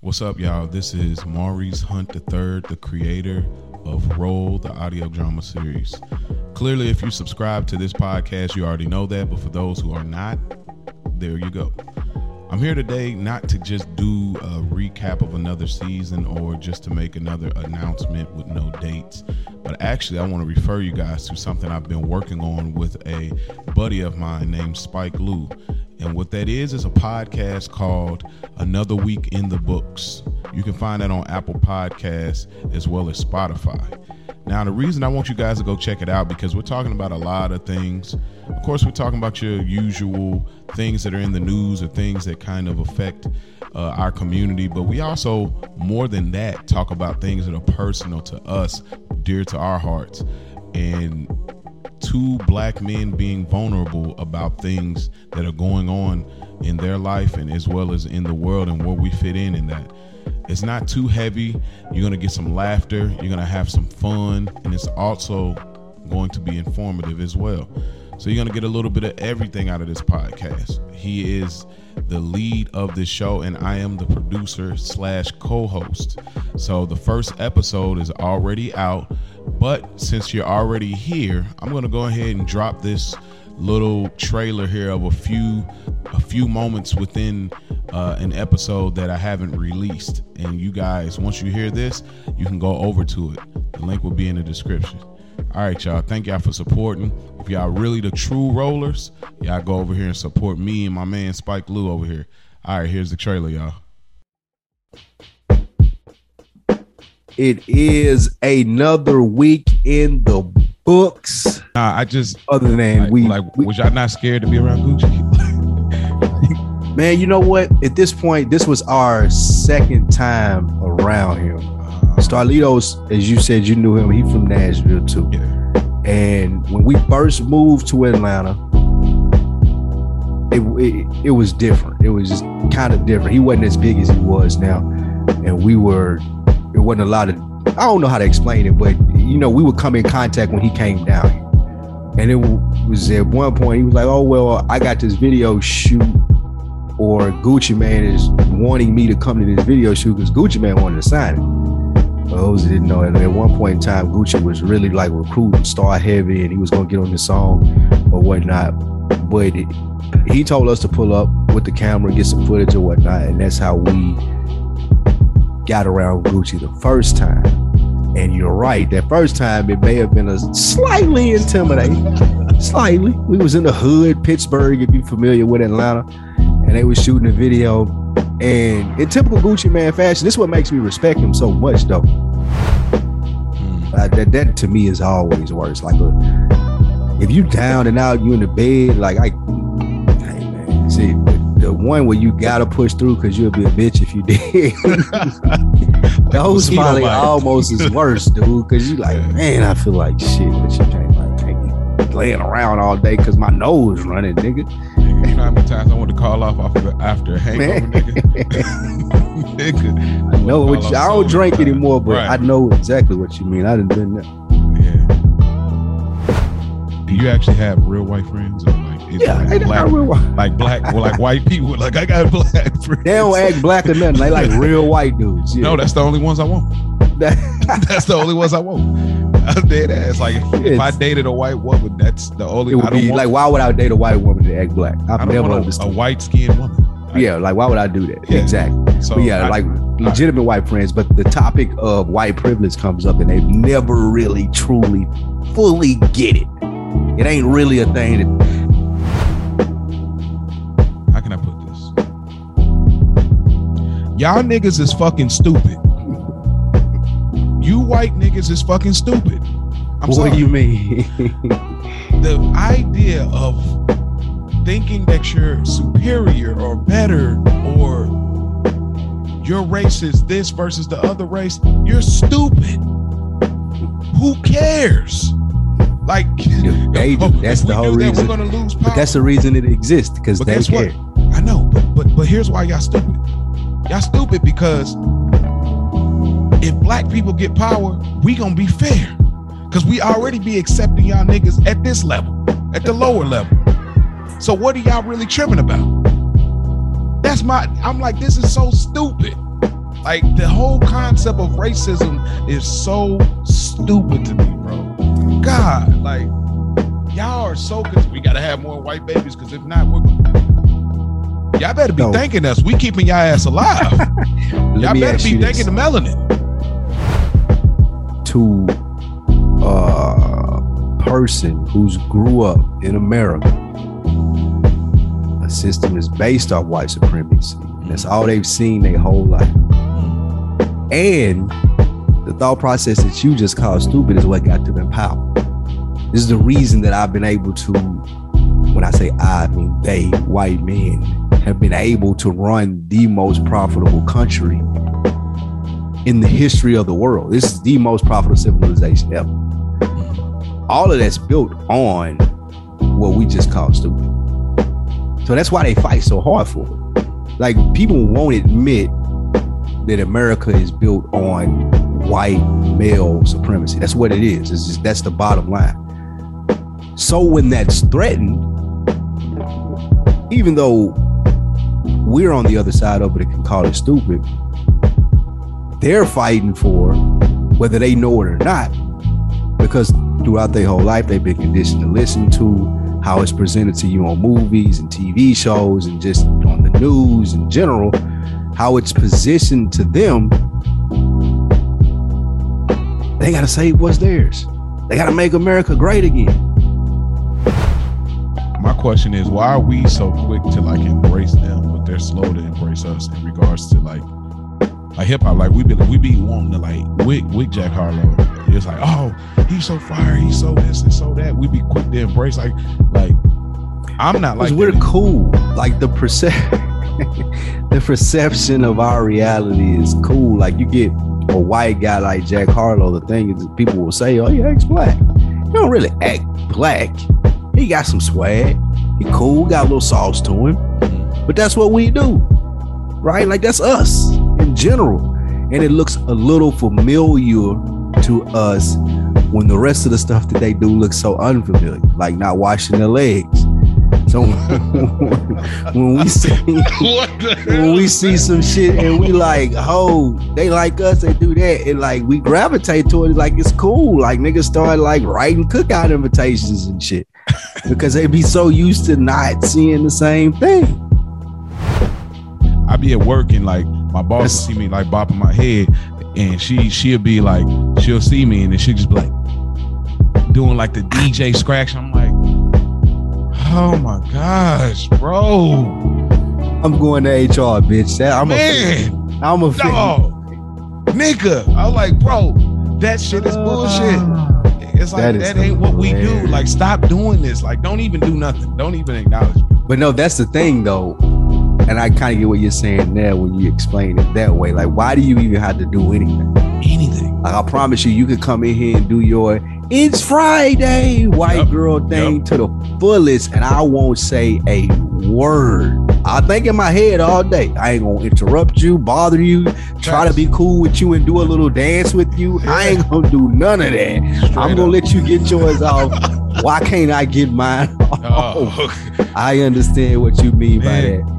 What's up, y'all? This is Maurice Hunt III, the creator of Roll, the audio drama series. Clearly, if you subscribe to this podcast, you already know that, but for those who are not, there you go. I'm here today not to just do a recap of another season or just to make another announcement with no dates, but actually, I want to refer you guys to something I've been working on with a buddy of mine named Spike Lou. And what that is is a podcast called Another Week in the Books. You can find that on Apple Podcasts as well as Spotify. Now, the reason I want you guys to go check it out because we're talking about a lot of things. Of course, we're talking about your usual things that are in the news or things that kind of affect uh, our community, but we also, more than that, talk about things that are personal to us, dear to our hearts. And two black men being vulnerable about things that are going on in their life and as well as in the world and where we fit in in that. It's not too heavy. You're going to get some laughter, you're going to have some fun, and it's also going to be informative as well. So you're going to get a little bit of everything out of this podcast. He is the lead of this show, and I am the producer slash co-host. So the first episode is already out, but since you're already here, I'm to go ahead and drop this little trailer here of a few a few moments within uh, an episode that I haven't released. And you guys, once you hear this, you can go over to it. The link will be in the description. All right, y'all. Thank y'all for supporting. If y'all really the true rollers, y'all go over here and support me and my man Spike Lou over here. All right, here's the trailer, y'all. It is another week in the books. Nah, I just Other than like, we, like we- was y'all not scared to be around Gucci? man, you know what? At this point, this was our second time around him. Starlito's, as you said, you knew him. He from Nashville too. Yeah. And when we first moved to Atlanta, it, it, it was different. It was just kind of different. He wasn't as big as he was now. And we were, it wasn't a lot of, I don't know how to explain it, but you know, we would come in contact when he came down. And it was at one point, he was like, oh, well, I got this video shoot, or Gucci Mane is wanting me to come to this video shoot because Gucci Mane wanted to sign it. For those that didn't know, and at one point in time, Gucci was really like recruiting Star Heavy, and he was gonna get on the song or whatnot. But it, he told us to pull up with the camera, get some footage or whatnot, and that's how we got around Gucci the first time. And you're right, that first time it may have been a slightly intimidating, slightly. We was in the hood, Pittsburgh, if you're familiar with Atlanta, and they was shooting a video. And in typical Gucci Mane fashion, this is what makes me respect him so much, though. Uh, that that to me is always worse. Like a, if you down and out, you in the bed, like I, hey man, see the, the one where you gotta push through because you'll be a bitch if you did. Those mosquito probably almost is worse, dude. Because you like, man, I feel like shit, but you can't like can't be laying around all day because my nose running, nigga. You know how many times I want to call off after, after a hangover, nigga? nigga. I know what you, off I don't drink times. anymore, but Right. I know exactly what you mean. I done been there. Yeah. Do you actually have real white friends? Or like, Yeah, like black, like black, well, like white people. Like I got black friends. They don't act black or nothing. They like real white dudes. Yeah. No, that's the only ones I want. That's the only ones I want. I'm dead ass. Like if, if I dated a white woman, that's the only. it I would be want, like, why would I date a white woman to act black? I I've don't never want a, a white skinned woman. I- yeah, like why would I do that? Yeah. Exactly. So But yeah, I- like legitimate white friends, but the topic of white privilege comes up and they never really truly fully get it. It ain't really a thing that how can I put this? Y'all niggas is fucking stupid. White niggas is fucking stupid. I'm what sorry. do you mean? the idea of thinking that you're superior or better or your race is this versus the other race, you're stupid. Who cares? Like They. That's the whole do that, reason. We're gonna lose power. but that's the reason it exists because they guess care. what? I know, but but but here's why y'all stupid. Y'all stupid because if black people get power, we gonna be fair. Cause we already be accepting y'all niggas at this level, at the lower level. So what are y'all really tripping about? That's my I'm like, this is so stupid. Like the whole concept of racism is so stupid to me, bro. God, like y'all are so cause we gotta have more white babies because if not, we're y'all better be No. thanking us. We keeping y'all ass alive. Y'all better be you this. thanking the melanin. To a person who's grew up in America, a system is based off white supremacy. That's all they've seen their whole life. And the thought process that you just called stupid is what got them in power. This is the reason that I've been able to, when I say I, I mean they, white men, have been able to run the most profitable country in the history of the world. This is the most profitable civilization ever. All of that's built on what we just call stupid. So that's why they fight so hard for it. Like people won't admit that America is built on white male supremacy. That's what it is. It's just that's the bottom line. So when that's threatened, even though we're on the other side of it and can call it stupid, they're fighting for whether they know it or not because throughout their whole life they've been conditioned to listen to how it's presented to you on movies and TV shows and just on the news in general how it's positioned to them. They got to say what's theirs. They got to make America great again. My question is, why are we so quick to like embrace them, but they're slow to embrace us in regards to like like hip hop? Like we be we be wanting to like with with Jack Harlow. It's like, oh, he's so fire, he's so this and so that. We be quick to embrace like like I'm not like we're cool. Like the percep the perception of our reality is cool. Like you get a white guy like jack harlow the thing is people will say oh he acts black. He don't really act black. He got some swag. He cool got a little sauce to him. Mm-hmm. But that's what we do right? Like that's us in general and it looks a little familiar to us when the rest of the stuff that they do looks so unfamiliar like not washing their legs so when we see when we see some shit and we like, oh, they like us, they do that, and like we gravitate toward it, like it's cool. Like niggas start like writing cookout invitations and shit because they be so used to not seeing the same thing. I be at work and like my boss will see me like bopping my head, and she she'll be like she'll see me and then she'll just be like doing like the DJ scratch. I'm like, oh my gosh, bro, I'm going to HR, bitch. That, I'm a man, I'm a dog, nigga. I'm like, bro, that shit is bullshit. It's like That that, ain't what we do. Like, stop doing this. Like, don't even do nothing. Don't even acknowledge me. But no, that's the thing though. And I kind of get what you're saying there when you explain it that way. Like, why do you even have to do anything? Anything. Like, I promise you, you could come in here and do your "It's Friday" white Yep. girl thing to the fullest, and I won't say a word. I think in my head all day. I ain't gonna interrupt you, bother you, try to be cool with you, and do a little dance with you. I ain't gonna do none of that. Straight I'm gonna up. let you get yours off. Why can't I get mine off? Oh, I understand what you mean by that.